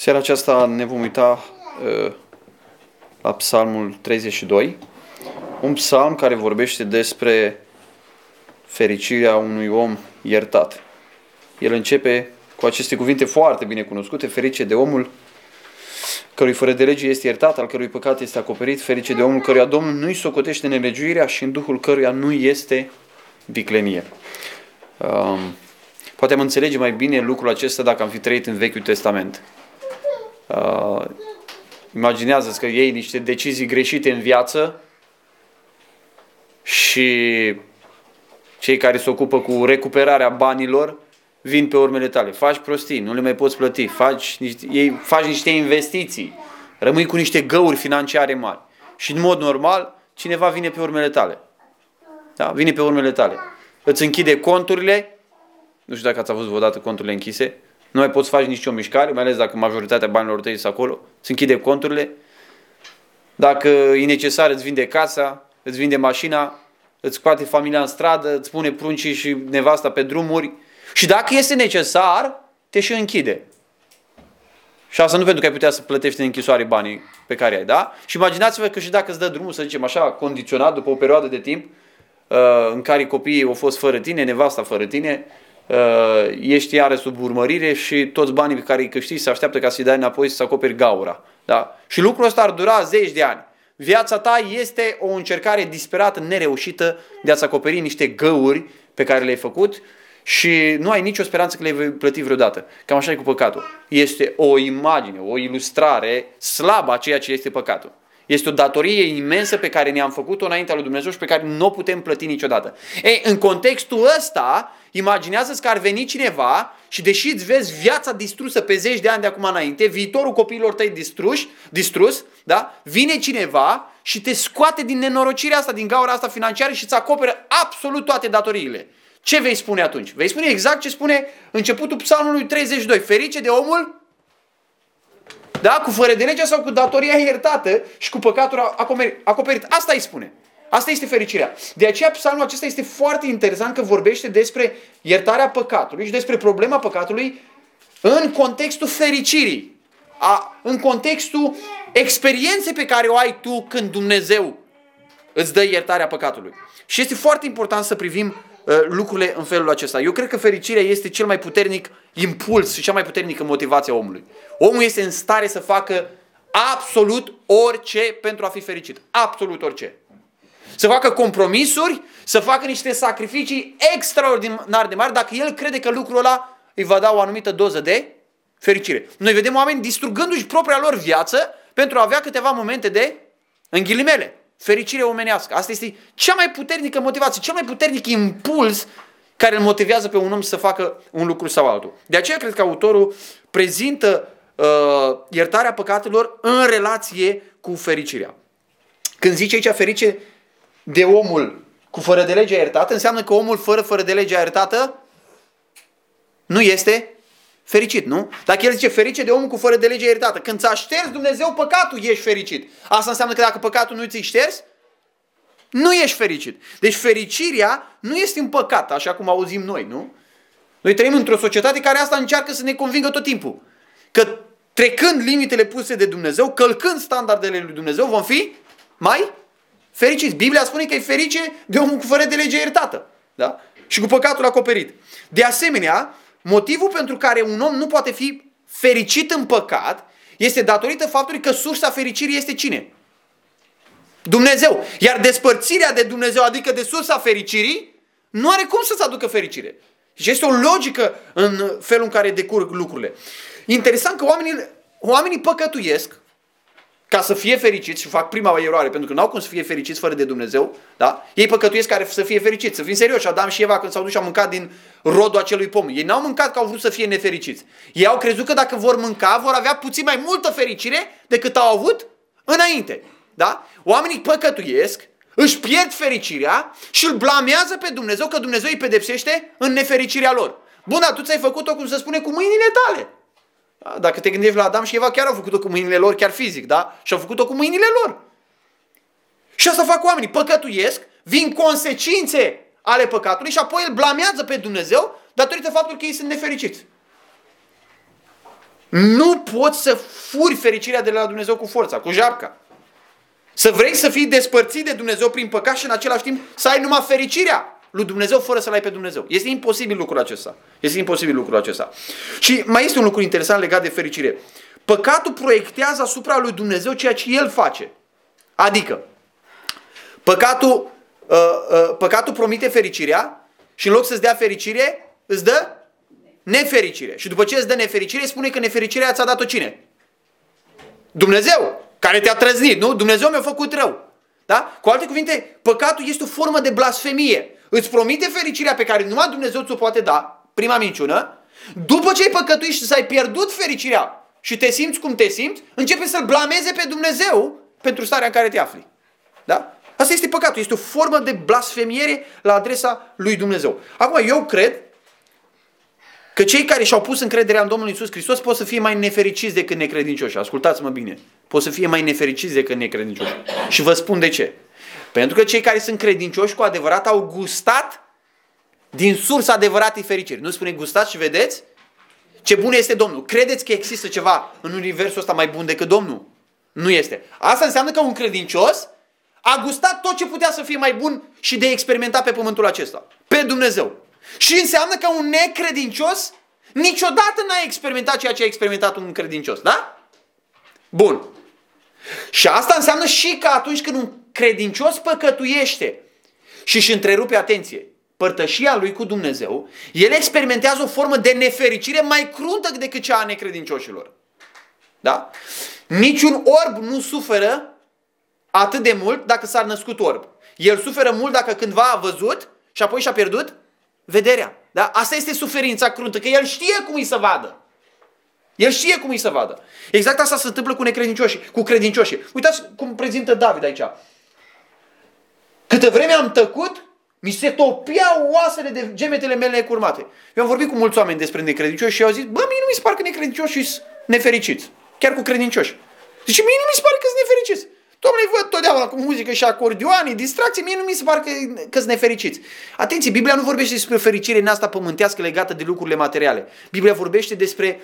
Seara aceasta ne vom uita uh, la Psalmul 32, un psalm care vorbește despre fericirea unui om iertat. El începe cu aceste cuvinte foarte bine cunoscute, ferice de omul cărui fără de lege este iertat, al cărui păcat este acoperit, ferice de omul căruia Domnul nu-i socotește nelegiuirea și în duhul căruia nu este viclenie. Um, poate am înțelege mai bine lucrul acesta dacă am fi trăit în Vechiul Testament. Uh, imaginează-ți că iei niște decizii greșite în viață și cei care se ocupă cu recuperarea banilor vin pe urmele tale. Faci prostii, nu le mai poți plăti, faci niște, ei, faci niște investiții, rămâi cu niște găuri financiare mari. Și în mod normal, cineva vine pe urmele tale. Da? Vine pe urmele tale. Îți închide conturile, nu știu dacă ați avut vreodată conturile închise, nu mai poți face nicio mișcare, mai ales dacă majoritatea banilor tăi sunt acolo, îți închide conturile. Dacă e necesar, îți vinde casa, îți vinde mașina, îți scoate familia în stradă, îți pune pruncii și nevasta pe drumuri și dacă este necesar, te și închide. Și asta nu pentru că ai putea să plătești în închisoare banii pe care ai, da? Și imaginați-vă că și dacă îți dă drumul, să zicem așa, condiționat după o perioadă de timp, uh, în care copiii au fost fără tine, nevasta fără tine, uh, ești iară sub urmărire și toți banii pe care îi câștigi se așteaptă ca să-i dai înapoi să acoperi gaura. Da? Și lucrul ăsta ar dura zeci de ani. Viața ta este o încercare disperată, nereușită de a-ți acoperi niște găuri pe care le-ai făcut și nu ai nicio speranță că le vei plăti vreodată. Cam așa e cu păcatul. Este o imagine, o ilustrare slabă a ceea ce este păcatul. Este o datorie imensă pe care ne-am făcut-o înaintea lui Dumnezeu și pe care nu o putem plăti niciodată. Ei, în contextul ăsta, imaginează-ți că ar veni cineva și deși îți vezi viața distrusă pe zeci de ani de acum înainte, viitorul copiilor tăi distruși, distrus, da? vine cineva și te scoate din nenorocirea asta, din gaura asta financiară și îți acoperă absolut toate datoriile. Ce vei spune atunci? Vei spune exact ce spune începutul psalmului 32. Ferice de omul da? Cu fără de legea sau cu datoria iertată și cu păcatul acoperit. Asta îi spune. Asta este fericirea. De aceea psalmul acesta este foarte interesant că vorbește despre iertarea păcatului și despre problema păcatului în contextul fericirii. A, în contextul experienței pe care o ai tu când Dumnezeu îți dă iertarea păcatului. Și este foarte important să privim Uh, lucrurile în felul acesta. Eu cred că fericirea este cel mai puternic impuls și cea mai puternică motivație a omului. Omul este în stare să facă absolut orice pentru a fi fericit. Absolut orice. Să facă compromisuri, să facă niște sacrificii extraordinar de mari dacă el crede că lucrul ăla îi va da o anumită doză de fericire. Noi vedem oameni distrugându-și propria lor viață pentru a avea câteva momente de, în ghilimele, fericire omenească. Asta este cea mai puternică motivație, cel mai puternic impuls care îl motivează pe un om să facă un lucru sau altul. De aceea cred că autorul prezintă uh, iertarea păcatelor în relație cu fericirea. Când zice aici ferice de omul cu fără de legea iertată, înseamnă că omul fără fără de legea iertată nu este fericit, nu? Dacă el zice ferice de omul cu fără de lege iertată, când ți-a șters Dumnezeu păcatul, ești fericit. Asta înseamnă că dacă păcatul nu ți-i șters, nu ești fericit. Deci fericirea nu este un păcat, așa cum auzim noi, nu? Noi trăim într-o societate care asta încearcă să ne convingă tot timpul. Că trecând limitele puse de Dumnezeu, călcând standardele lui Dumnezeu, vom fi mai fericiți. Biblia spune că e ferice de omul cu fără de lege iertată. Da? Și cu păcatul acoperit. De asemenea, Motivul pentru care un om nu poate fi fericit în păcat este datorită faptului că sursa fericirii este cine? Dumnezeu. Iar despărțirea de Dumnezeu, adică de sursa fericirii, nu are cum să-ți aducă fericire. Și este o logică în felul în care decurg lucrurile. Interesant că oamenii, oamenii păcătuiesc ca să fie fericiți și fac prima eroare, pentru că nu au cum să fie fericiți fără de Dumnezeu, da? Ei păcătuiesc care să fie fericiți, să fim serioși. Adam și Eva când s-au dus și au mâncat din rodul acelui pom. Ei n-au mâncat că au vrut să fie nefericiți. Ei au crezut că dacă vor mânca, vor avea puțin mai multă fericire decât au avut înainte. Da? Oamenii păcătuiesc, își pierd fericirea și îl blamează pe Dumnezeu că Dumnezeu îi pedepsește în nefericirea lor. Bun, dar tu ți-ai făcut-o, cum se spune, cu mâinile tale. Da? Dacă te gândești la Adam și Eva, chiar au făcut-o cu mâinile lor, chiar fizic, da? Și au făcut-o cu mâinile lor. Și asta fac oamenii, păcătuiesc, vin consecințe ale păcatului și apoi îl blamează pe Dumnezeu datorită faptului că ei sunt nefericiți. Nu poți să furi fericirea de la Dumnezeu cu forța, cu japca. Să vrei să fii despărțit de Dumnezeu prin păcat și în același timp să ai numai fericirea lui Dumnezeu fără să-L ai pe Dumnezeu. Este imposibil lucrul acesta. Este imposibil lucrul acesta. Și mai este un lucru interesant legat de fericire. Păcatul proiectează asupra lui Dumnezeu ceea ce El face. Adică, păcatul, uh, uh, păcatul promite fericirea și în loc să-ți dea fericire, îți dă nefericire. Și după ce îți dă nefericire, spune că nefericirea ți-a dat-o cine? Dumnezeu, care te-a trăznit, nu? Dumnezeu mi-a făcut rău. Da? Cu alte cuvinte, păcatul este o formă de blasfemie. Îți promite fericirea pe care numai Dumnezeu ți-o poate da, prima minciună, după ce ai păcătuit și s-ai pierdut fericirea și te simți cum te simți, începe să-L blameze pe Dumnezeu pentru starea în care te afli. Da? Asta este păcatul, este o formă de blasfemiere la adresa lui Dumnezeu. Acum, eu cred că cei care și-au pus încrederea în Domnul Isus Hristos pot să fie mai nefericiți decât necredincioși. Ascultați-mă bine. Pot să fie mai nefericiți decât necredincioși. Și vă spun de ce. Pentru că cei care sunt credincioși cu adevărat au gustat din sursa adevăratei fericiri. Nu spune gustați și vedeți ce bun este Domnul. Credeți că există ceva în universul ăsta mai bun decât Domnul? Nu este. Asta înseamnă că un credincios a gustat tot ce putea să fie mai bun și de experimentat pe pământul acesta. Pe Dumnezeu. Și înseamnă că un necredincios niciodată n-a experimentat ceea ce a experimentat un credincios. Da? Bun. Și asta înseamnă și că atunci când un credincios păcătuiește și își întrerupe atenție părtășia lui cu Dumnezeu, el experimentează o formă de nefericire mai cruntă decât cea a necredincioșilor. Da? Niciun orb nu suferă atât de mult dacă s-a născut orb. El suferă mult dacă cândva a văzut și apoi și-a pierdut vederea. Da? Asta este suferința cruntă, că el știe cum îi să vadă. El știe cum îi să vadă. Exact asta se întâmplă cu necredincioșii, cu credincioșii. Uitați cum prezintă David aici. Câte vreme am tăcut, mi se topiau oasele de gemetele mele curmate. Eu am vorbit cu mulți oameni despre necredincioși și au zis, bă, mie nu mi se pare că necredincioșii sunt nefericiți. Chiar cu credincioși. Zice, mie nu mi se pare că sunt nefericiți. Doamne, văd totdeauna cu muzică și acordioane, distracție, mie nu mi se pare că, că sunt nefericiți. Atenție, Biblia nu vorbește despre o fericire în asta pământească legată de lucrurile materiale. Biblia vorbește despre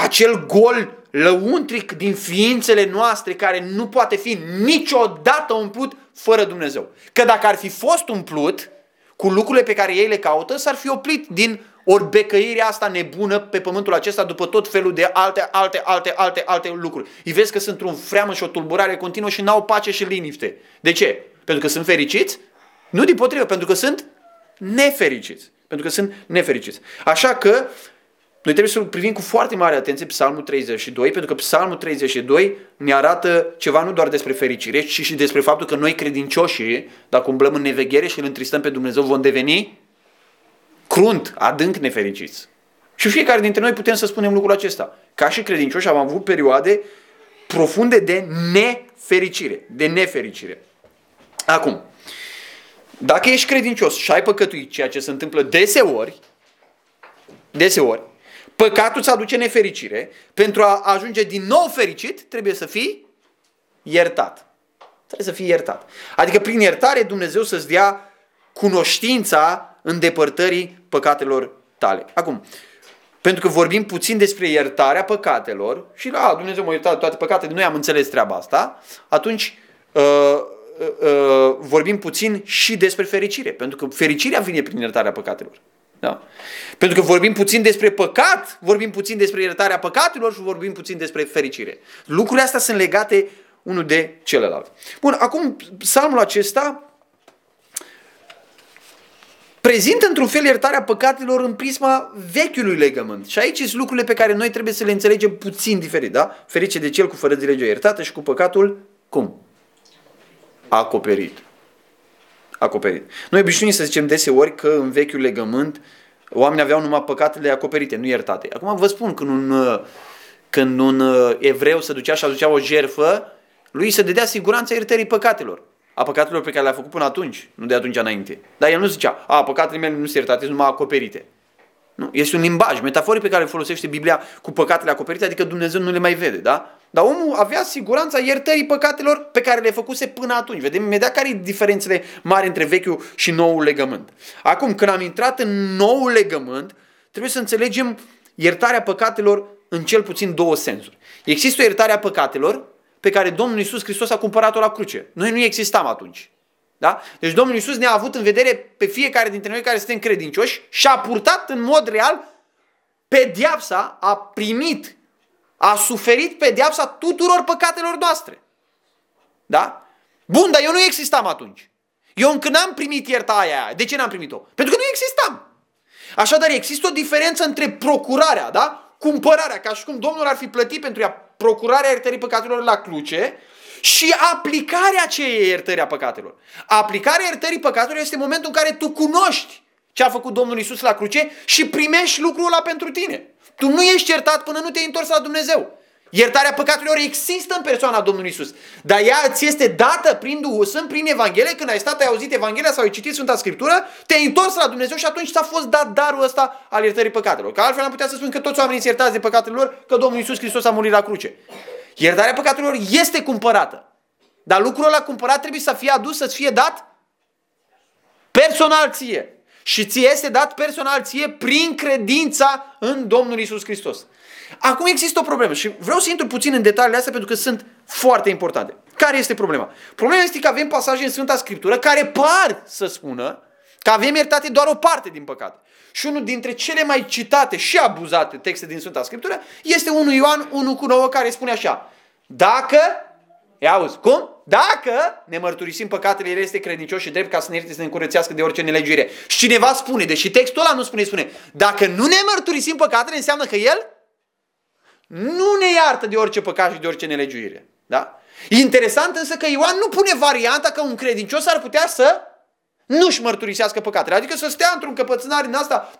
acel gol lăuntric din ființele noastre care nu poate fi niciodată umplut fără Dumnezeu. Că dacă ar fi fost umplut cu lucrurile pe care ei le caută, s-ar fi oprit din orbecăirea asta nebună pe pământul acesta după tot felul de alte, alte, alte, alte, alte lucruri. Îi vezi că sunt într-un freamă și o tulburare continuă și n-au pace și liniște. De ce? Pentru că sunt fericiți? Nu din potrivă, pentru că sunt nefericiți. Pentru că sunt nefericiți. Așa că noi trebuie să privim cu foarte mare atenție Psalmul 32, pentru că Psalmul 32 ne arată ceva nu doar despre fericire, ci și despre faptul că noi credincioșii, dacă umblăm în neveghere și îl întristăm pe Dumnezeu, vom deveni crunt, adânc nefericiți. Și fiecare dintre noi putem să spunem lucrul acesta. Ca și credincioși am avut perioade profunde de nefericire. De nefericire. Acum, dacă ești credincios și ai păcătuit, ceea ce se întâmplă deseori, deseori, păcatul îți aduce nefericire, pentru a ajunge din nou fericit, trebuie să fii iertat. Trebuie să fii iertat. Adică prin iertare Dumnezeu să-ți dea cunoștința îndepărtării păcatelor tale. Acum, pentru că vorbim puțin despre iertarea păcatelor și la Dumnezeu m-a iertat toate păcatele, noi am înțeles treaba asta, atunci uh, uh, uh, vorbim puțin și despre fericire, pentru că fericirea vine prin iertarea păcatelor. Da? Pentru că vorbim puțin despre păcat, vorbim puțin despre iertarea păcatelor și vorbim puțin despre fericire. Lucrurile astea sunt legate unul de celălalt. Bun, acum psalmul acesta prezintă într-un fel iertarea păcatelor în prisma vechiului legământ. Și aici sunt lucrurile pe care noi trebuie să le înțelegem puțin diferit, da? Ferice de cel cu fără de lege iertată și cu păcatul, cum? Acoperit. Acoperit. Noi obișnuim să zicem deseori că în vechiul legământ oamenii aveau numai păcatele acoperite, nu iertate. Acum vă spun, când un, când un uh, evreu se ducea și aducea o jerfă, lui se dădea siguranța iertării păcatelor a păcatelor pe care le-a făcut până atunci, nu de atunci înainte. Dar el nu zicea, a, păcatele mele nu sunt iertate, sunt numai acoperite. Nu? Este un limbaj, metaforii pe care le folosește Biblia cu păcatele acoperite, adică Dumnezeu nu le mai vede, da? Dar omul avea siguranța iertării păcatelor pe care le făcuse până atunci. Vedem imediat care sunt diferențele mari între vechiul și noul legământ. Acum, când am intrat în noul legământ, trebuie să înțelegem iertarea păcatelor în cel puțin două sensuri. Există o iertare a păcatelor pe care Domnul Isus Hristos a cumpărat-o la cruce. Noi nu existam atunci. Da? Deci Domnul Isus ne-a avut în vedere pe fiecare dintre noi care suntem credincioși și a purtat în mod real pediapsa, a primit, a suferit pediapsa tuturor păcatelor noastre. Da? Bun, dar eu nu existam atunci. Eu încă n-am primit iertarea aia. De ce n-am primit-o? Pentru că nu existam. Așadar, există o diferență între procurarea, da? Cumpărarea, ca și cum Domnul ar fi plătit pentru ea procurarea iertării păcatelor la cruce și aplicarea aceei iertării a păcatelor. Aplicarea iertării păcatelor este momentul în care tu cunoști ce a făcut Domnul Isus la cruce și primești lucrul ăla pentru tine. Tu nu ești iertat până nu te-ai întors la Dumnezeu. Iertarea păcatelor există în persoana Domnului Isus, dar ea ți este dată prin Duhul Sfânt, prin Evanghelie, când ai stat, ai auzit Evanghelia sau ai citit Sfânta Scriptură, te-ai întors la Dumnezeu și atunci ți-a fost dat darul ăsta al iertării păcatelor. Că altfel am putea să spun că toți oamenii sunt iertați de păcatele lor, că Domnul Isus Hristos a murit la cruce. Iertarea păcatelor este cumpărată. Dar lucrul ăla cumpărat trebuie să fie adus, să-ți fie dat personal ție. Și ți este dat personal ție prin credința în Domnul Isus Hristos. Acum există o problemă și vreau să intru puțin în detaliile astea pentru că sunt foarte importante. Care este problema? Problema este că avem pasaje în Sfânta Scriptură care par să spună că avem iertate doar o parte din păcat. Și unul dintre cele mai citate și abuzate texte din Sfânta Scriptură este 1 Ioan 1 cu 9 care spune așa. Dacă, ia auzi, cum? Dacă ne mărturisim păcatele, El este credincios și drept ca să ne ierte să ne încurățească de orice nelegiuire. Și cineva spune, deși textul ăla nu spune, spune, dacă nu ne mărturisim păcatele, înseamnă că El nu ne iartă de orice păcat și de orice nelegiuire. Da? Interesant însă că Ioan nu pune varianta că un credincios ar putea să nu-și mărturisească păcatele. Adică să stea într-un căpățânar în asta 30-40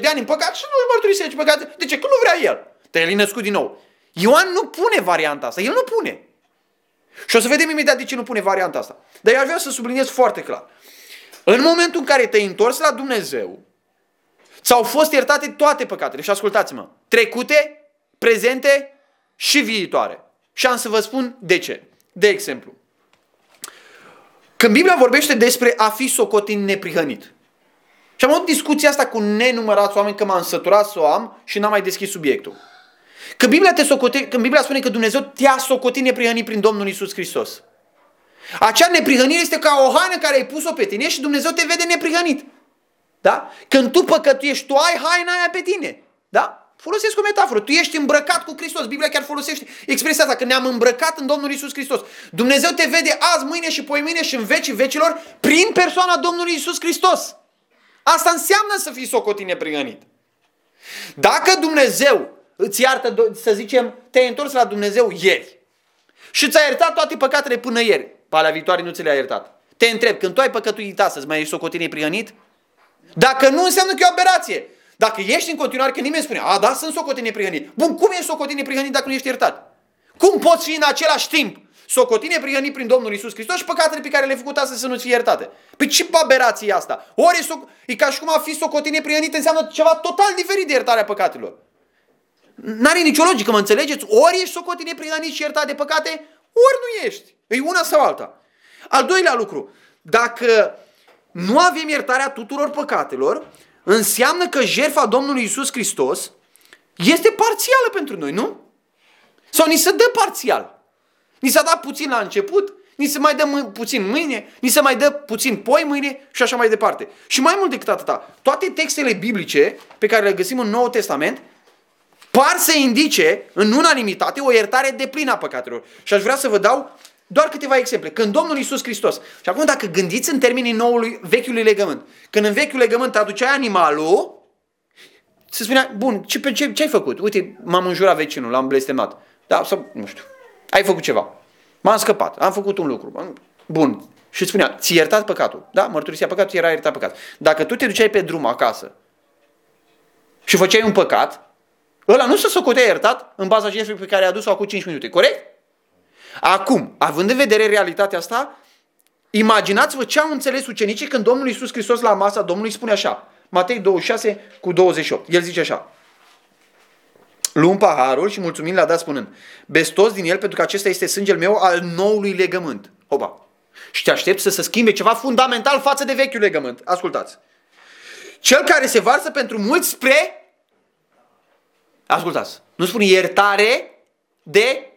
de ani în păcat și nu-și mărturisește păcatele. De ce? Că nu vrea el. Te-ai născut din nou. Ioan nu pune varianta asta. El nu pune. Și o să vedem imediat de ce nu pune varianta asta. Dar eu aș vrea să subliniez foarte clar. În momentul în care te-ai întors la Dumnezeu, ți-au fost iertate toate păcatele. Și ascultați-mă, trecute, prezente și viitoare. Și am să vă spun de ce. De exemplu, când Biblia vorbește despre a fi socotit neprihănit, și am avut discuția asta cu nenumărați oameni că m-am săturat să o am și n-am mai deschis subiectul. Când Biblia, te socote, când Biblia spune că Dumnezeu te-a socotit neprihănit prin Domnul Isus Hristos. Acea neprihănire este ca o haină care ai pus-o pe tine și Dumnezeu te vede neprihănit. Da? Când tu păcătuiești, tu ai haina aia pe tine. Da? Folosesc o metaforă. Tu ești îmbrăcat cu Hristos. Biblia chiar folosește expresia asta, că ne-am îmbrăcat în Domnul Isus Hristos. Dumnezeu te vede azi, mâine și poi mâine și în vecii vecilor prin persoana Domnului Isus Hristos. Asta înseamnă să fii socotit neprihănit. Dacă Dumnezeu îți iartă, să zicem, te-ai întors la Dumnezeu ieri și ți-a iertat toate păcatele până ieri, pe alea viitoare nu ți le-a iertat. Te întreb, când tu ai păcătuit astăzi, mai ești socotit neprihănit? Dacă nu, înseamnă că e o aberație. Dacă ești în continuare, că nimeni spune, a, da, sunt socotit neprihănit. Bun, cum ești socotit neprihănit dacă nu ești iertat? Cum poți fi în același timp socotit neprihănit prin Domnul Isus Hristos și păcatele pe care le-ai făcut astăzi să nu-ți fie iertate? Păi ce aberație e asta? Ori e, so- e ca și cum a fi socotit neprihănit înseamnă ceva total diferit de iertarea păcatelor. N-are nicio logică, mă înțelegeți? Ori ești socotit neprihănit și iertat de păcate, ori nu ești. E una sau alta. Al doilea lucru, dacă nu avem iertarea tuturor păcatelor, înseamnă că jertfa Domnului Isus Hristos este parțială pentru noi, nu? Sau ni se dă parțial. Ni s-a dat puțin la început, ni se mai dă m- puțin mâine, ni se mai dă puțin poi mâine și așa mai departe. Și mai mult decât atâta, toate textele biblice pe care le găsim în Noul Testament par să indice în unanimitate o iertare de plină a păcatelor. Și aș vrea să vă dau doar câteva exemple. Când Domnul Iisus Hristos, și acum dacă gândiți în termenii noului, vechiului legământ, când în vechiul legământ aduceai animalul, se spunea, bun, ce, ce, ce ai făcut? Uite, m-am înjurat vecinul, l-am blestemat. Da, sau, nu știu, ai făcut ceva. M-am scăpat, am făcut un lucru. Bun. Și spunea, ți iertat păcatul. Da, mărturisia păcatul, era iertat păcat. Dacă tu te duceai pe drum acasă și făceai un păcat, ăla nu se socotea iertat în baza jertfei pe care a adus-o acum 5 minute. Corect? Acum, având în vedere realitatea asta, imaginați-vă ce au înțeles ucenicii când Domnul Iisus Hristos la masa Domnului spune așa, Matei 26 cu 28. El zice așa, luăm paharul și mulțumim l-a dat spunând, bestos din el pentru că acesta este sângele meu al noului legământ. Hopa! Și te aștept să se schimbe ceva fundamental față de vechiul legământ. Ascultați! Cel care se varsă pentru mulți spre Ascultați, nu spune iertare de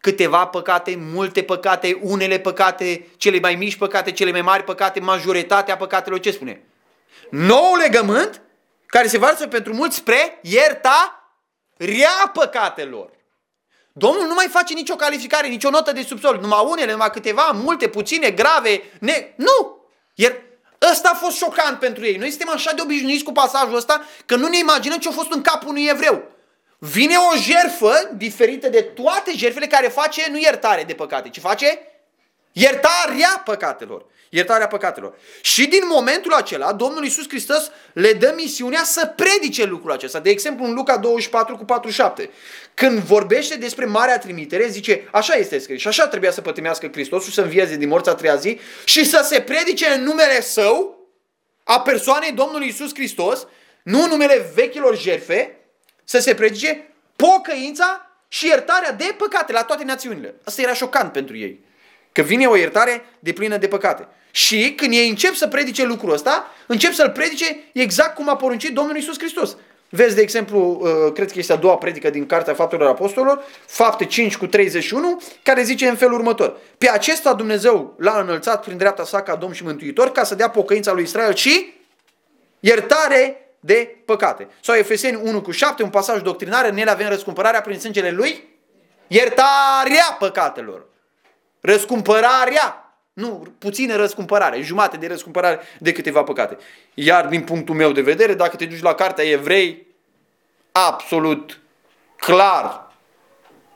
câteva păcate, multe păcate, unele păcate, cele mai mici păcate, cele mai mari păcate, majoritatea păcatelor, ce spune? Nou legământ care se varsă pentru mulți spre iertarea păcatelor. Domnul nu mai face nicio calificare, nicio notă de subsol, numai unele, numai câteva, multe, puține, grave, ne... Nu! Iar ăsta a fost șocant pentru ei. Noi suntem așa de obișnuiți cu pasajul ăsta că nu ne imaginăm ce a fost în capul unui evreu. Vine o jerfă diferită de toate jerfele care face nu iertare de păcate, ci face iertarea păcatelor. Iertarea păcatelor. Și din momentul acela, Domnul Iisus Hristos le dă misiunea să predice lucrul acesta. De exemplu, în Luca 24 cu 47, când vorbește despre Marea Trimitere, zice, așa este scris și așa trebuia să pătimească Hristosul, să învieze din morța a treia zi și să se predice în numele Său, a persoanei Domnului Iisus Hristos, nu în numele vechilor jerfe, să se predice pocăința și iertarea de păcate la toate națiunile. Asta era șocant pentru ei. Că vine o iertare de plină de păcate. Și când ei încep să predice lucrul ăsta, încep să-l predice exact cum a poruncit Domnul Isus Hristos. Vezi, de exemplu, uh, cred că este a doua predică din Cartea Faptelor Apostolilor, Fapte 5 cu 31, care zice în felul următor. Pe acesta Dumnezeu l-a înălțat prin dreapta sa ca Domn și Mântuitor ca să dea pocăința lui Israel și iertare de păcate. Sau Efeseni 1 cu 7, un pasaj doctrinar, în el avem răscumpărarea prin sângele lui, iertarea păcatelor. Răscumpărarea nu, puțină răscumpărare, jumate de răscumpărare de câteva păcate. Iar din punctul meu de vedere, dacă te duci la cartea evrei, absolut clar,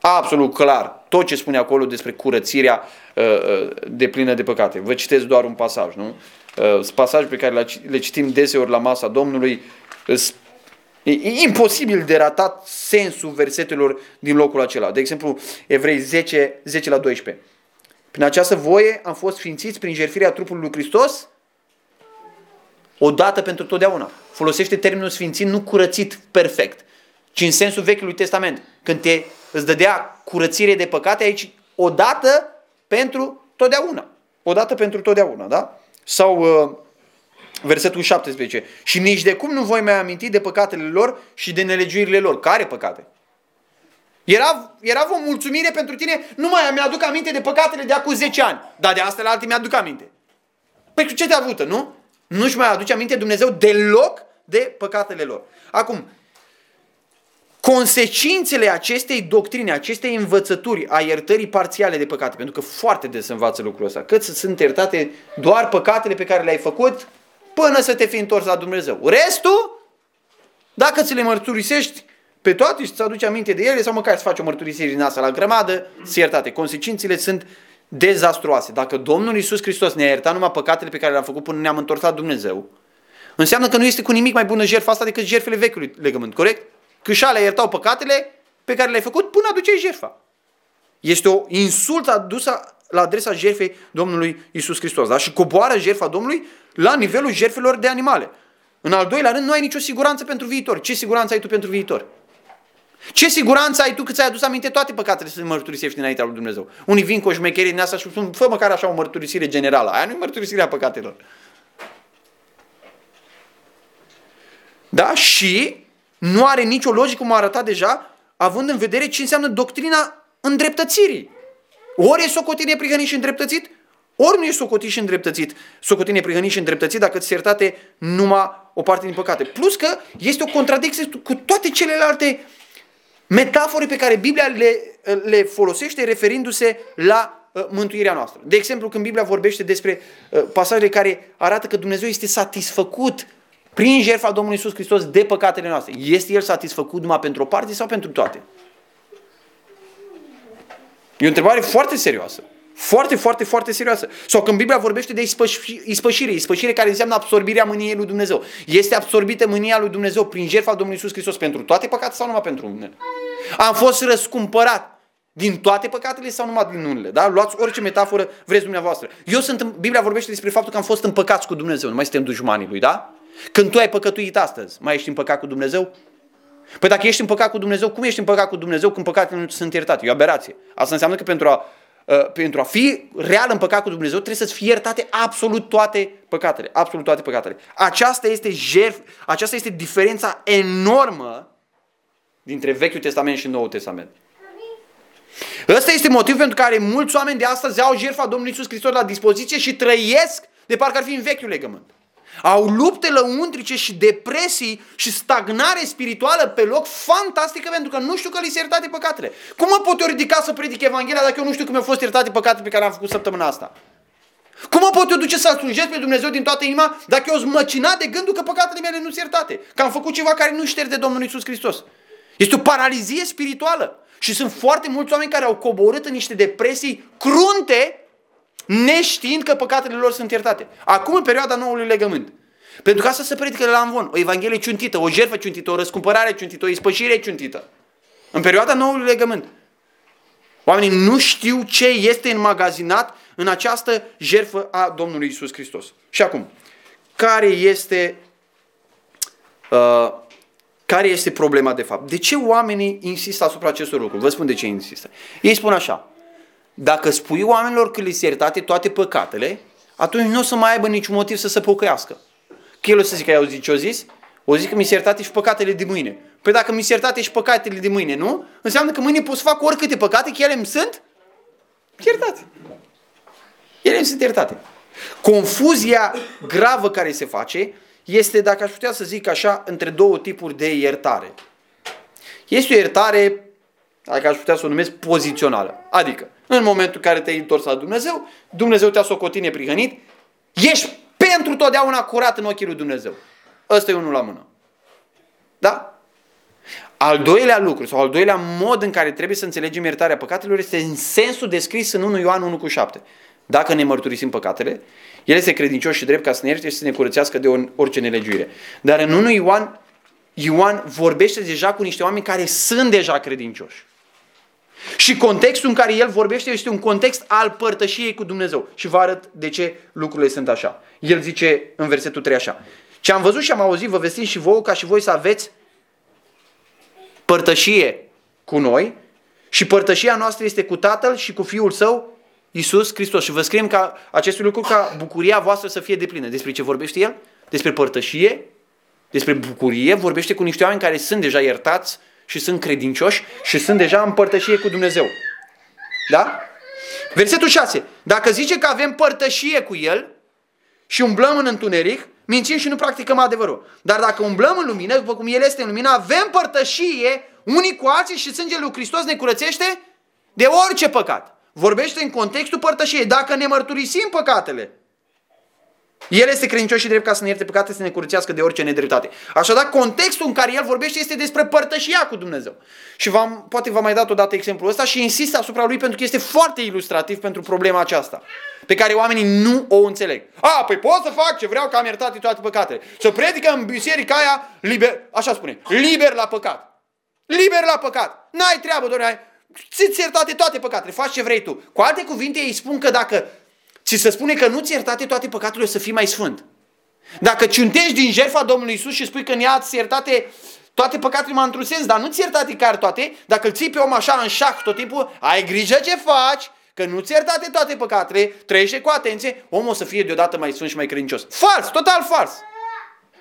absolut clar, tot ce spune acolo despre curățirea uh, uh, de plină de păcate. Vă citesc doar un pasaj, nu? Uh, pasaj pe care le citim deseori la masa Domnului, E imposibil de ratat sensul versetelor din locul acela. De exemplu, Evrei 10, 10 la 12. Prin această voie am fost sfințiți prin jertfirea trupului lui Hristos odată pentru totdeauna. Folosește termenul sfințit nu curățit perfect, ci în sensul Vechiului Testament. Când te, îți dădea curățire de păcate aici, odată pentru totdeauna. Odată pentru totdeauna, da? Sau uh, versetul 17. Și nici de cum nu voi mai aminti de păcatele lor și de nelegiuirile lor. Care păcate? Era, era o mulțumire pentru tine, nu mai mi-aduc aminte de păcatele de acum 10 ani, dar de astea la alte mi-aduc aminte. Păi ce te ajută, nu? Nu-și mai aduce aminte Dumnezeu deloc de păcatele lor. Acum, consecințele acestei doctrine, acestei învățături a iertării parțiale de păcate, pentru că foarte des învață lucrul ăsta, că sunt iertate doar păcatele pe care le-ai făcut până să te fi întors la Dumnezeu. Restul, dacă ți le mărturisești, pe toate și să aduci aminte de ele sau măcar să faci o mărturisire din asta la grămadă, să iertate. Consecințele sunt dezastruoase. Dacă Domnul Iisus Hristos ne-a iertat numai păcatele pe care le-a făcut până ne-am întors la Dumnezeu, înseamnă că nu este cu nimic mai bună jertfa asta decât jertfele vechiului legământ, corect? Că și iertau păcatele pe care le-ai făcut până aduceai jertfa. Este o insultă adusă la adresa jertfei Domnului Iisus Hristos. Da? Și coboară jertfa Domnului la nivelul jertfelor de animale. În al doilea rând, nu ai nicio siguranță pentru viitor. Ce siguranță ai tu pentru viitor? Ce siguranță ai tu că ți-ai adus aminte toate păcatele să mărturisești înaintea lui Dumnezeu? Unii vin cu o șmecherie din asta și spun, fă măcar așa o mărturisire generală. Aia nu e mărturisirea păcatelor. Da? Și nu are nicio logică, cum a arătat deja, având în vedere ce înseamnă doctrina îndreptățirii. Ori e socotit neprihănit și îndreptățit, ori nu e socotit și îndreptățit. Socotit neprihănit și îndreptățit dacă ți iertate numai o parte din păcate. Plus că este o contradicție cu toate celelalte metafore pe care Biblia le, le folosește referindu-se la uh, mântuirea noastră. De exemplu, când Biblia vorbește despre uh, pasajele care arată că Dumnezeu este satisfăcut prin jertfa Domnului Isus Hristos de păcatele noastre. Este El satisfăcut numai pentru o parte sau pentru toate? E o întrebare foarte serioasă. Foarte, foarte, foarte serioasă. Sau când Biblia vorbește de ispășire, ispășire care înseamnă absorbirea mâniei lui Dumnezeu. Este absorbită mânia lui Dumnezeu prin jertfa Domnului Iisus Hristos pentru toate păcatele sau numai pentru unele? Am fost răscumpărat din toate păcatele sau numai din unele? Da? Luați orice metaforă vreți dumneavoastră. Eu sunt, în, Biblia vorbește despre faptul că am fost împăcați cu Dumnezeu, nu mai suntem dușmanii lui, da? Când tu ai păcătuit astăzi, mai ești împăcat cu Dumnezeu? Păi dacă ești împăcat cu Dumnezeu, cum ești împăcat cu Dumnezeu când păcatele nu sunt iertate? E o aberație. Asta înseamnă că pentru a Uh, pentru a fi real în păcat cu Dumnezeu, trebuie să-ți fie iertate absolut toate păcatele. Absolut toate păcatele. Aceasta este, jerf, aceasta este diferența enormă dintre Vechiul Testament și Noul Testament. Ăsta este motivul pentru care mulți oameni de astăzi au jertfa Domnului Iisus Hristos la dispoziție și trăiesc de parcă ar fi în vechiul legământ. Au lupte lăuntrice și depresii și stagnare spirituală pe loc fantastică pentru că nu știu că li se iertate păcatele. Cum mă pot eu ridica să predic Evanghelia dacă eu nu știu cum mi-au fost iertate păcatele pe care am făcut săptămâna asta? Cum mă pot eu duce să slujesc pe Dumnezeu din toată inima dacă eu sunt măcinat de gândul că păcatele mele nu sunt iertate? Că am făcut ceva care nu șterge Domnul Isus Hristos. Este o paralizie spirituală. Și sunt foarte mulți oameni care au coborât în niște depresii crunte neștiind că păcatele lor sunt iertate. Acum, în perioada noului legământ. Pentru că asta se predică la Amvon. O evanghelie ciuntită, o jertfă ciuntită, o răscumpărare ciuntită, o ispășire ciuntită. În perioada noului legământ. Oamenii nu știu ce este înmagazinat în această jertfă a Domnului Isus Hristos. Și acum, care este, uh, care este problema de fapt? De ce oamenii insistă asupra acestor lucruri? Vă spun de ce insistă. Ei spun așa, dacă spui oamenilor că li se iertate toate păcatele, atunci nu o să mai aibă niciun motiv să se pocăiască. Că el o să zică, ai auzit ce o zis? O zic că mi se iertate și păcatele de mâine. Păi dacă mi se iertate și păcatele de mâine, nu? Înseamnă că mâine pot să fac oricâte păcate, că ele îmi sunt iertate. Ele îmi sunt iertate. Confuzia gravă care se face este, dacă aș putea să zic așa, între două tipuri de iertare. Este o iertare, dacă aș putea să o numesc, pozițională. Adică, în momentul în care te-ai întors la Dumnezeu, Dumnezeu te-a socotit neprihănit, ești pentru totdeauna curat în ochii lui Dumnezeu. Ăsta e unul la mână. Da? Al doilea lucru sau al doilea mod în care trebuie să înțelegem iertarea păcatelor este în sensul descris în 1 Ioan 1 cu 7. Dacă ne mărturisim păcatele, El este credincios și drept ca să ne ierte și să ne curățească de orice nelegiuire. Dar în 1 Ioan, Ioan vorbește deja cu niște oameni care sunt deja credincioși. Și contextul în care el vorbește este un context al părtășiei cu Dumnezeu. Și vă arăt de ce lucrurile sunt așa. El zice în versetul 3 așa. Ce am văzut și am auzit, vă vestim și vouă ca și voi să aveți părtășie cu noi și părtășia noastră este cu Tatăl și cu Fiul Său, Iisus Hristos. Și vă scriem ca acest lucru ca bucuria voastră să fie deplină. Despre ce vorbește El? Despre părtășie, despre bucurie, vorbește cu niște oameni care sunt deja iertați și sunt credincioși și sunt deja în părtășie cu Dumnezeu. Da? Versetul 6. Dacă zice că avem părtășie cu El și umblăm în întuneric, mințim și nu practicăm adevărul. Dar dacă umblăm în lumină, după cum El este în lumină, avem părtășie unii cu alții și sângele lui Hristos ne curățește de orice păcat. Vorbește în contextul părtășiei. Dacă ne mărturisim păcatele, el este credincios și drept ca să ne ierte păcate, să ne curățească de orice nedreptate. Așadar, contextul în care el vorbește este despre părtășia cu Dumnezeu. Și v-am, poate v-am mai dat odată exemplul ăsta și insist asupra lui pentru că este foarte ilustrativ pentru problema aceasta, pe care oamenii nu o înțeleg. A, păi pot să fac ce vreau că am iertat toate păcatele. Să predică în biserica aia liber, așa spune, liber la păcat. Liber la păcat. N-ai treabă, doar ai, ți-ți iertate toate păcatele, faci ce vrei tu. Cu alte cuvinte, ei spun că dacă și se spune că nu-ți iertate toate păcatele, să fii mai sfânt. Dacă ciuntești din jertfa Domnului Isus și spui că ne ați iertate toate păcatele mă într-un sens, dar nu ți iertate chiar toate, dacă îl ții pe om așa în șah tot timpul, ai grijă ce faci, că nu ți iertate toate păcatele, trăiește cu atenție, omul o să fie deodată mai sfânt și mai credincios. Fals, total fals.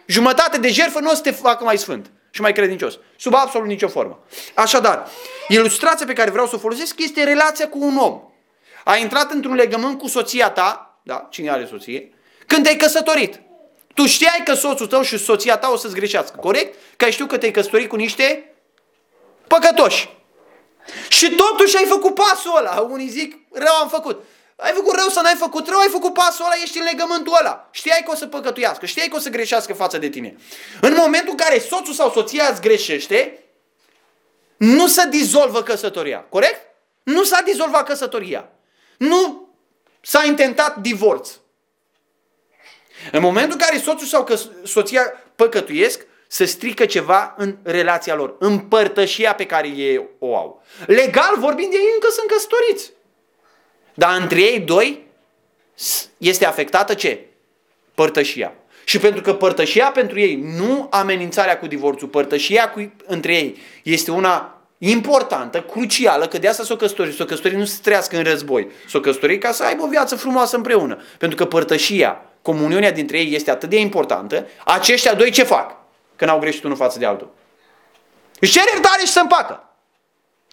Jumătate de jertfă nu o să te facă mai sfânt și mai credincios. Sub absolut nicio formă. Așadar, ilustrația pe care vreau să o folosesc este relația cu un om a intrat într-un legământ cu soția ta, da, cine are soție, când te-ai căsătorit. Tu știai că soțul tău și soția ta o să-ți greșească, corect? Că ai știut că te-ai căsătorit cu niște păcătoși. Și totuși ai făcut pasul ăla. Unii zic, rău am făcut. Ai făcut rău să n-ai făcut rău, ai făcut pasul ăla, ești în legământul ăla. Știai că o să păcătuiască, știai că o să greșească față de tine. În momentul în care soțul sau soția îți greșește, nu se dizolvă căsătoria, corect? Nu s-a dizolvat căsătoria. Nu s-a intentat divorț. În momentul în care soțul sau soția păcătuiesc, se strică ceva în relația lor, în părtășia pe care ei o au. Legal vorbind, ei încă sunt căsătoriți. Dar între ei doi este afectată ce? Părtășia. Și pentru că părtășia pentru ei, nu amenințarea cu divorțul, părtășia cu, între ei este una importantă, crucială, că de asta s-o căsători. S-o căsători nu se trăiască în război. S-o căsători ca să aibă o viață frumoasă împreună. Pentru că părtășia, comuniunea dintre ei este atât de importantă, aceștia doi ce fac? Când au greșit unul față de altul. Își cere iertare și să împacă.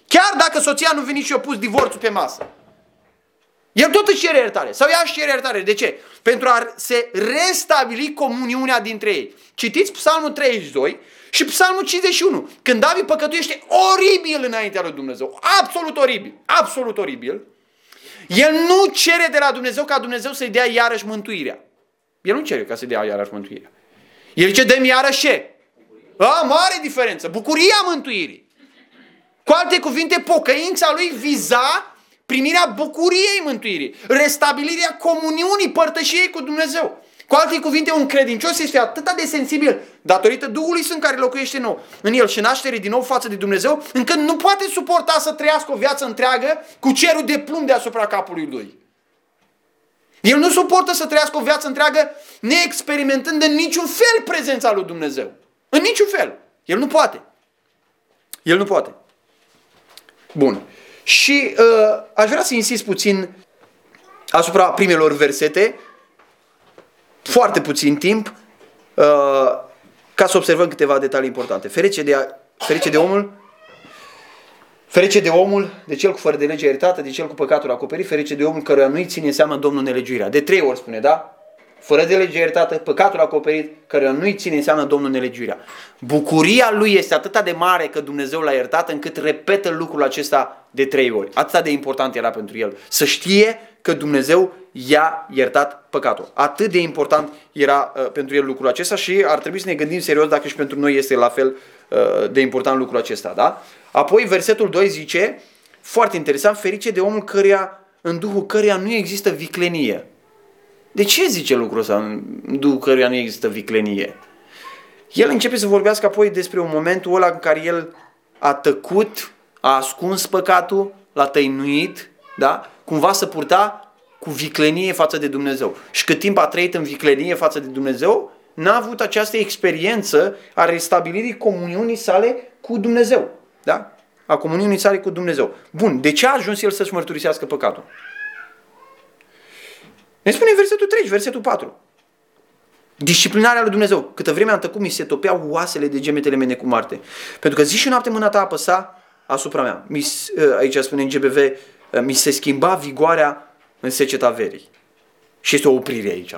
Chiar dacă soția nu vine și o pus divorțul pe masă. El tot își cere iertare. Sau ea își cere iertare. De ce? Pentru a se restabili comuniunea dintre ei. Citiți Psalmul 32 și Psalmul 51. Când David păcătuiește oribil înaintea lui Dumnezeu. Absolut oribil. Absolut oribil. El nu cere de la Dumnezeu ca Dumnezeu să-i dea iarăși mântuirea. El nu cere ca să-i dea iarăși mântuirea. El zice, dă-mi iarăși ce? A, mare diferență. Bucuria mântuirii. Cu alte cuvinte, pocăința lui viza primirea bucuriei mântuirii, restabilirea comuniunii, părtășiei cu Dumnezeu. Cu alte cuvinte, un credincios este atât de sensibil datorită Duhului Sfânt care locuiește în nou, în el și naștere din nou față de Dumnezeu, încât nu poate suporta să trăiască o viață întreagă cu cerul de plumb deasupra capului lui. El nu suportă să trăiască o viață întreagă neexperimentând în niciun fel prezența lui Dumnezeu. În niciun fel. El nu poate. El nu poate. Bun. Și uh, aș vrea să insist puțin asupra primelor versete, foarte puțin timp, uh, ca să observăm câteva detalii importante. Ferice de, ferice de omul, ferice de omul, de cel cu fără de lege iertată, de cel cu păcatul acoperit, ferice de omul căruia nu-i ține seama Domnul nelegiuirea. De trei ori spune, da? Fără de lege iertată, păcatul acoperit, căruia nu-i ține seama Domnul nelegiuirea. Bucuria lui este atât de mare că Dumnezeu l-a iertat încât repetă lucrul acesta de trei ori. Atât de important era pentru el. Să știe că Dumnezeu i-a iertat păcatul. Atât de important era uh, pentru el lucrul acesta și ar trebui să ne gândim serios dacă și pentru noi este la fel uh, de important lucrul acesta. Da? Apoi versetul 2 zice, foarte interesant, ferice de omul căreia, în duhul căreia nu există viclenie. De ce zice lucrul ăsta în duhul căreia nu există viclenie? El începe să vorbească apoi despre un momentul ăla în care el a tăcut a ascuns păcatul, l-a tăinuit, da? cumva să purta cu viclenie față de Dumnezeu. Și cât timp a trăit în viclenie față de Dumnezeu, n-a avut această experiență a restabilirii comuniunii sale cu Dumnezeu. Da? A comuniunii sale cu Dumnezeu. Bun, de ce a ajuns el să-și mărturisească păcatul? Ne spune versetul 3, versetul 4. Disciplinarea lui Dumnezeu. Câtă vreme am tăcut, mi se topeau oasele de gemetele mele cu moarte. Pentru că zi și noapte mâna ta apăsa asupra mea. Mi, ă, aici spune în GBV, ă, mi se schimba vigoarea în seceta verii. Și este o oprire aici.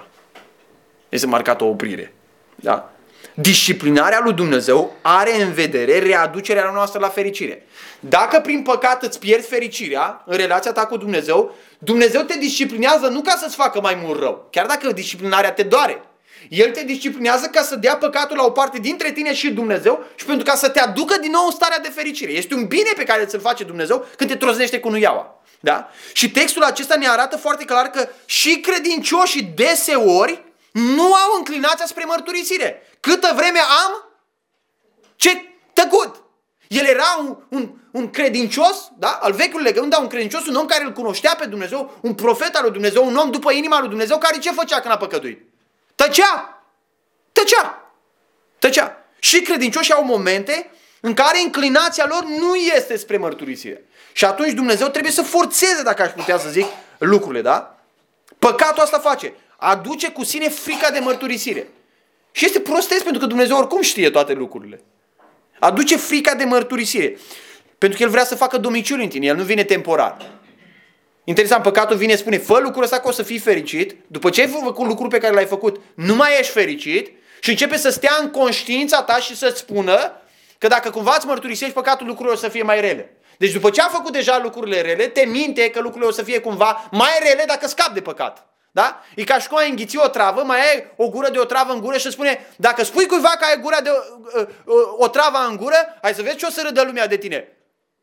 Este marcată o oprire. Da? Disciplinarea lui Dumnezeu are în vedere readucerea noastră la fericire. Dacă prin păcat îți pierzi fericirea în relația ta cu Dumnezeu, Dumnezeu te disciplinează nu ca să-ți facă mai mult rău, chiar dacă disciplinarea te doare. El te disciplinează ca să dea păcatul la o parte dintre tine și Dumnezeu și pentru ca să te aducă din nou în starea de fericire. Este un bine pe care ți-l face Dumnezeu când te troznește cu nuiaua. Da? Și textul acesta ne arată foarte clar că și credincioșii deseori nu au înclinația spre mărturisire. Câtă vreme am, ce tăcut. El era un, un, un credincios, da? al vechiului legământ, dar un credincios, un om care îl cunoștea pe Dumnezeu, un profet al lui Dumnezeu, un om după inima lui Dumnezeu, care ce făcea când a păcătuit? Tăcea! Tăcea! Tăcea! Și credincioșii au momente în care inclinația lor nu este spre mărturisire. Și atunci Dumnezeu trebuie să forțeze, dacă aș putea să zic, lucrurile, da? Păcatul asta face. Aduce cu sine frica de mărturisire. Și este prostesc pentru că Dumnezeu oricum știe toate lucrurile. Aduce frica de mărturisire. Pentru că El vrea să facă domiciul în tine. El nu vine temporar. Interesant, păcatul vine, spune, fă lucrul ăsta că o să fii fericit, după ce ai făcut lucrul pe care l-ai făcut, nu mai ești fericit și începe să stea în conștiința ta și să-ți spună că dacă cumva îți mărturisești păcatul, lucrurile o să fie mai rele. Deci după ce a făcut deja lucrurile rele, te minte că lucrurile o să fie cumva mai rele dacă scapi de păcat. Da? E ca și cum ai înghiți o travă, mai ai o gură de o travă în gură și spune, dacă spui cuiva că ai gura de o, uh, uh, o, o travă în gură, hai să vezi ce o să râdă lumea de tine.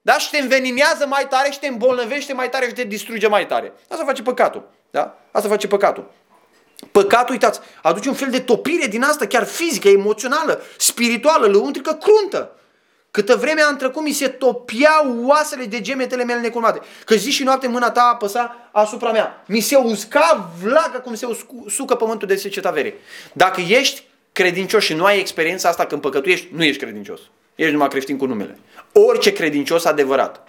Da? Și te înveninează mai tare și te îmbolnăvește mai tare și te distruge mai tare. Asta face păcatul. Da? Asta face păcatul. Păcatul, uitați, aduce un fel de topire din asta, chiar fizică, emoțională, spirituală, lăuntrică, cruntă. Câtă vreme am trecut, mi se topiau oasele de gemetele mele necurmate. Că zi și noapte mâna ta apăsa asupra mea. Mi se usca vlaga cum se usucă pământul de seceta verii. Dacă ești credincios și nu ai experiența asta când păcătuiești, nu ești credincios. Ești numai creștin cu numele. Orice credincios adevărat,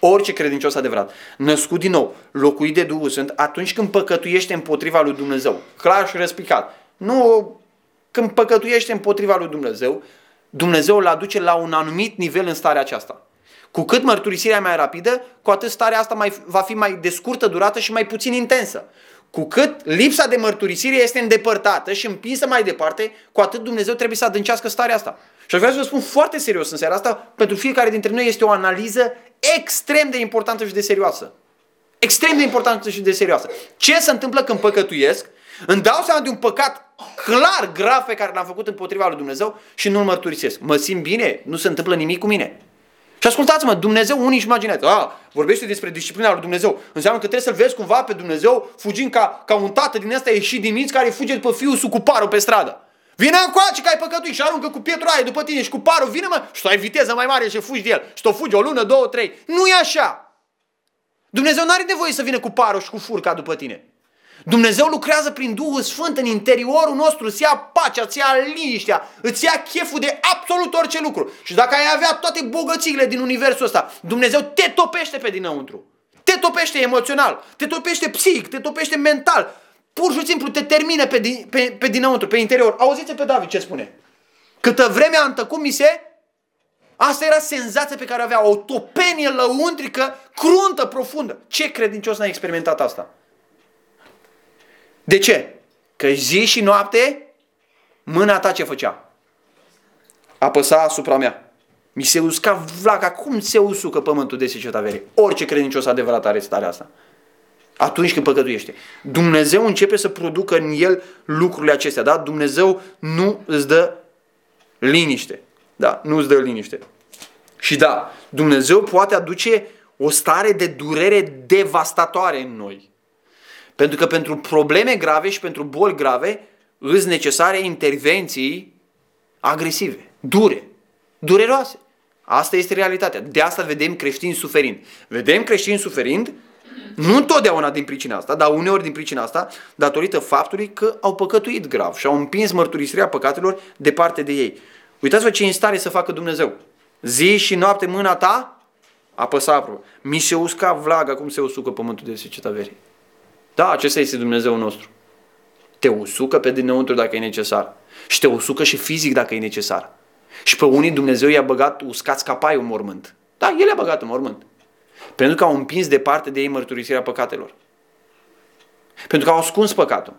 orice credincios adevărat, născut din nou, locuit de Duhul Sfânt, atunci când păcătuiește împotriva lui Dumnezeu, clar și răspicat, nu când păcătuiește împotriva lui Dumnezeu, Dumnezeu îl aduce la un anumit nivel în starea aceasta. Cu cât mărturisirea e mai rapidă, cu atât starea asta mai, va fi mai de scurtă durată și mai puțin intensă. Cu cât lipsa de mărturisire este îndepărtată și împinsă mai departe, cu atât Dumnezeu trebuie să adâncească starea asta. Și aș vrea să vă spun foarte serios în seara asta, pentru fiecare dintre noi este o analiză extrem de importantă și de serioasă. Extrem de importantă și de serioasă. Ce se întâmplă când păcătuiesc? Îmi dau seama de un păcat clar, grav pe care l-am făcut împotriva lui Dumnezeu și nu-l mărturisesc. Mă simt bine? Nu se întâmplă nimic cu mine. Și ascultați-mă, Dumnezeu unii își imaginează, a, vorbește despre disciplina lui Dumnezeu. Înseamnă că trebuie să-L vezi cumva pe Dumnezeu fugind ca, ca un tată din ăsta ieșit din minți care fuge după fiul cu parul pe stradă. Vine încoace că ai păcătuit și aruncă cu pietra aia după tine și cu parul, vine mă și tu ai viteză mai mare și fugi de el. Și tu fugi o lună, două, trei. Nu e așa. Dumnezeu nu are nevoie să vină cu parul și cu furca după tine. Dumnezeu lucrează prin Duhul Sfânt în interiorul nostru, îți ia pacea, îți ia liniștea, îți ia cheful de absolut orice lucru. Și dacă ai avea toate bogățiile din universul ăsta, Dumnezeu te topește pe dinăuntru. Te topește emoțional, te topește psihic, te topește mental. Pur și simplu te termină pe, din, pe, pe dinăuntru, pe interior. Auziți pe David ce spune? Câtă vreme a întăcut mi se... Asta era senzația pe care avea, o topenie lăuntrică, cruntă, profundă. Ce credincios n-a experimentat asta? De ce? Că zi și noapte mâna ta ce făcea? Apăsa asupra mea. Mi se usca vlaca. Cum se usucă pământul de seceta verii? Orice credincios adevărat are starea asta. Atunci când păcătuiește. Dumnezeu începe să producă în el lucrurile acestea. Da? Dumnezeu nu îți dă liniște. Da, nu îți dă liniște. Și da, Dumnezeu poate aduce o stare de durere devastatoare în noi. Pentru că pentru probleme grave și pentru boli grave îți necesare intervenții agresive, dure, dureroase. Asta este realitatea. De asta vedem creștini suferind. Vedem creștini suferind, nu întotdeauna din pricina asta, dar uneori din pricina asta, datorită faptului că au păcătuit grav și au împins mărturisirea păcatelor departe de ei. Uitați-vă ce e în stare să facă Dumnezeu. Zi și noapte mâna ta apăsa apă. Mi se usca vlaga cum se usucă pământul de seceta verii. Da, acesta este Dumnezeu nostru. Te usucă pe dinăuntru dacă e necesar. Și te usucă și fizic dacă e necesar. Și pe unii Dumnezeu i-a băgat uscați capai în mormânt. Da, El i-a băgat în mormânt. Pentru că au împins departe de ei mărturisirea păcatelor. Pentru că au ascuns păcatul.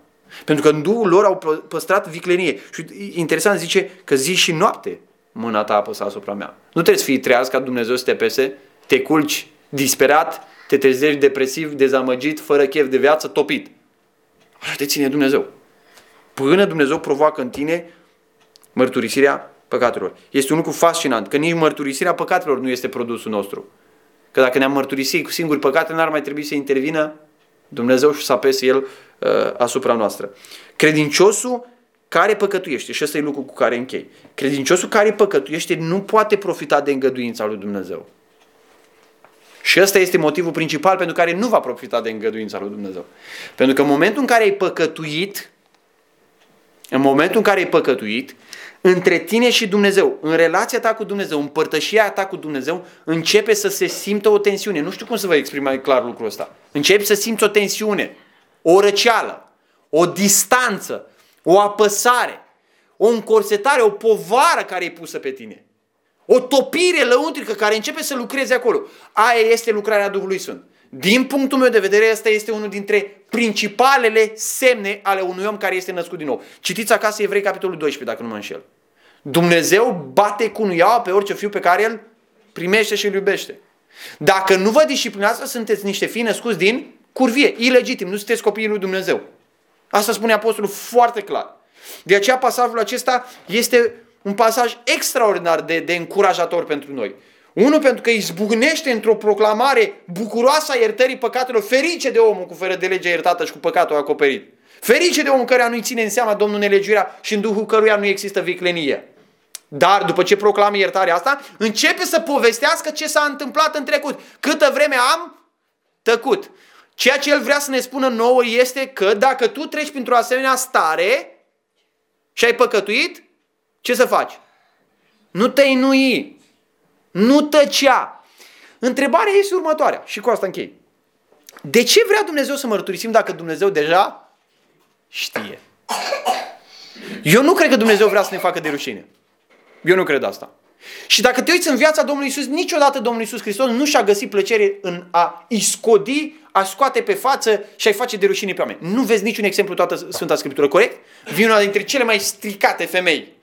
Pentru că în Duhul lor au păstrat viclenie. Și interesant zice că zi și noapte mâna ta apăsa asupra mea. Nu trebuie să fii treaz ca Dumnezeu să te pese, te culci disperat te trezești depresiv, dezamăgit, fără chef de viață, topit. Așa te ține Dumnezeu. Până Dumnezeu provoacă în tine mărturisirea păcatelor. Este un lucru fascinant, că nici mărturisirea păcatelor nu este produsul nostru. Că dacă ne-am mărturisit cu singuri păcate, n-ar mai trebui să intervină Dumnezeu și să apese El uh, asupra noastră. Credinciosul care păcătuiește, și ăsta e lucru cu care închei, credinciosul care păcătuiește nu poate profita de îngăduința lui Dumnezeu. Și ăsta este motivul principal pentru care nu va profita de îngăduința lui Dumnezeu. Pentru că în momentul în care ai păcătuit, în momentul în care ai păcătuit, între tine și Dumnezeu, în relația ta cu Dumnezeu, în părtășia ta cu Dumnezeu, începe să se simtă o tensiune. Nu știu cum să vă exprim mai clar lucrul ăsta. Începi să simți o tensiune, o răceală, o distanță, o apăsare, o încorsetare, o povară care e pusă pe tine. O topire lăuntrică care începe să lucreze acolo. Aia este lucrarea Duhului Sfânt. Din punctul meu de vedere, asta este unul dintre principalele semne ale unui om care este născut din nou. Citiți acasă Evrei, capitolul 12, dacă nu mă înșel. Dumnezeu bate cu nuiaua pe orice fiu pe care el primește și îl iubește. Dacă nu vă disciplinați, sunteți niște fii născuți din curvie, ilegitim, nu sunteți copiii lui Dumnezeu. Asta spune apostolul foarte clar. De aceea pasajul acesta este un pasaj extraordinar de, de încurajator pentru noi. Unul pentru că izbucnește într-o proclamare bucuroasă a iertării păcatelor, ferice de omul cu fără de legea iertată și cu păcatul acoperit. Ferice de omul care nu-i ține în seama Domnul nelegiuirea și în duhul căruia nu există viclenie. Dar după ce proclamă iertarea asta, începe să povestească ce s-a întâmplat în trecut. Câtă vreme am tăcut. Ceea ce el vrea să ne spună nouă este că dacă tu treci printr-o asemenea stare și ai păcătuit, ce să faci? Nu te inui. Nu tăcea. Întrebarea este următoarea și cu asta închei. De ce vrea Dumnezeu să mărturisim dacă Dumnezeu deja știe? Eu nu cred că Dumnezeu vrea să ne facă de rușine. Eu nu cred asta. Și dacă te uiți în viața Domnului Isus, niciodată Domnul Isus Hristos nu și-a găsit plăcere în a iscodi, a scoate pe față și a-i face de rușine pe oameni. Nu vezi niciun exemplu toată Sfânta Scriptură, corect? Vine una dintre cele mai stricate femei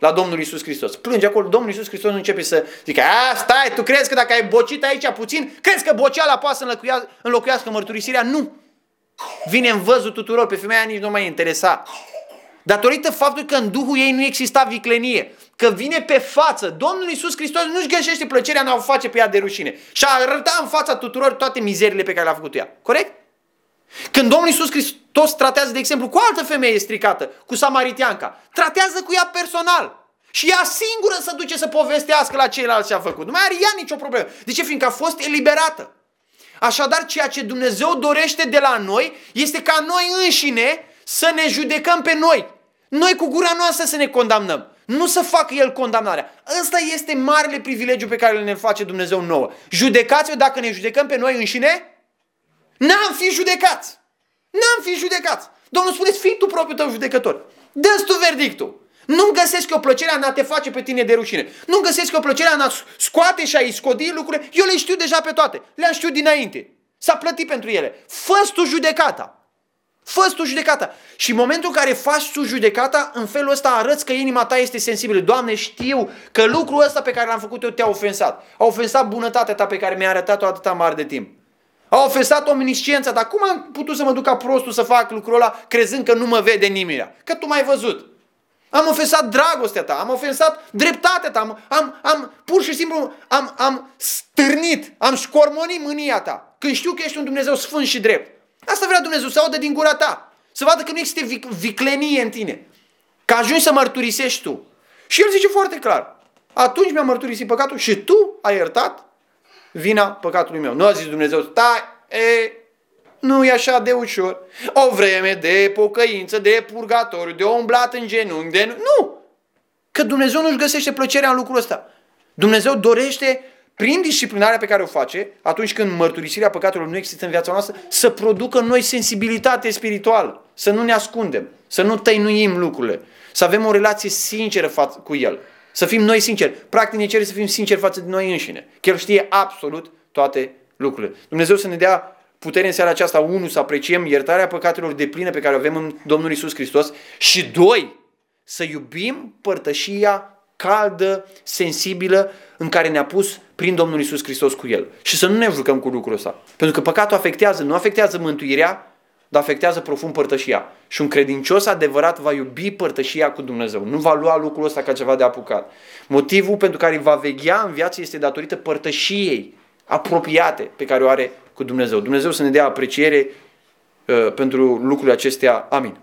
la Domnul Isus Hristos. Plânge acolo, Domnul Isus Hristos nu începe să zică, a, stai, tu crezi că dacă ai bocit aici puțin, crezi că boceala poate să înlocuiască mărturisirea? Nu! Vine în văzul tuturor, pe femeia nici nu mai interesa. Datorită faptului că în Duhul ei nu exista viclenie, că vine pe față, Domnul Iisus Hristos nu-și găsește plăcerea în a o face pe ea de rușine și a arăta în fața tuturor toate mizerile pe care le-a făcut ea. Corect? Când Domnul Iisus Hristos tratează, de exemplu, cu altă femeie stricată, cu Samaritianca, tratează cu ea personal. Și ea singură să duce să povestească la ceilalți ce a făcut. Nu mai are ea nicio problemă. De ce? Fiindcă a fost eliberată. Așadar, ceea ce Dumnezeu dorește de la noi este ca noi înșine să ne judecăm pe noi. Noi cu gura noastră să ne condamnăm. Nu să facă El condamnarea. Ăsta este marele privilegiu pe care ne face Dumnezeu nouă. Judecați-o dacă ne judecăm pe noi înșine? N-am fi judecați. N-am fi judecați. Domnul spune, fii tu propriul tău judecător. dă tu verdictul. Nu găsesc o plăcere în a te face pe tine de rușine. Nu găsesc o plăcere în a scoate și a iscodi lucrurile. Eu le știu deja pe toate. Le-am știut dinainte. S-a plătit pentru ele. fă tu judecata. fă tu judecata. Și în momentul în care faci tu judecata, în felul ăsta arăți că inima ta este sensibilă. Doamne, știu că lucrul ăsta pe care l-am făcut eu te-a ofensat. A ofensat bunătatea ta pe care mi-a arătat-o atâta mare de timp. A ofensat omnisciența, dar cum am putut să mă duc ca prostul să fac lucrul ăla crezând că nu mă vede nimeni? Că tu m-ai văzut. Am ofensat dragostea ta, am ofensat dreptatea ta, am, am, am pur și simplu am, am stârnit, am șcormonit mânia ta. Când știu că ești un Dumnezeu sfânt și drept. Asta vrea Dumnezeu, să audă din gura ta. Să vadă că nu există vic- viclenie în tine. Că ajungi să mărturisești tu. Și el zice foarte clar. Atunci mi-am mărturisit păcatul și tu ai iertat vina păcatului meu. Nu a zis Dumnezeu, stai, e, nu e așa de ușor. O vreme de pocăință, de purgatoriu, de umblat în genunchi, de... Nu! Că Dumnezeu nu-și găsește plăcerea în lucrul ăsta. Dumnezeu dorește, prin disciplinarea pe care o face, atunci când mărturisirea păcatelor nu există în viața noastră, să producă în noi sensibilitate spirituală. Să nu ne ascundem, să nu tăinuim lucrurile, să avem o relație sinceră față cu El. Să fim noi sinceri. Practic ne cere să fim sinceri față de noi înșine. Că El știe absolut toate lucrurile. Dumnezeu să ne dea putere în seara aceasta, unu, să apreciem iertarea păcatelor de plină pe care o avem în Domnul Isus Hristos și doi, să iubim părtășia caldă, sensibilă, în care ne-a pus prin Domnul Isus Hristos cu El. Și să nu ne jucăm cu lucrul ăsta. Pentru că păcatul afectează, nu afectează mântuirea, dar afectează profund părtășia. Și un credincios adevărat va iubi părtășia cu Dumnezeu. Nu va lua lucrul ăsta ca ceva de apucat. Motivul pentru care va veghea în viață este datorită părtășiei apropiate pe care o are cu Dumnezeu. Dumnezeu să ne dea apreciere uh, pentru lucrurile acestea. Amin.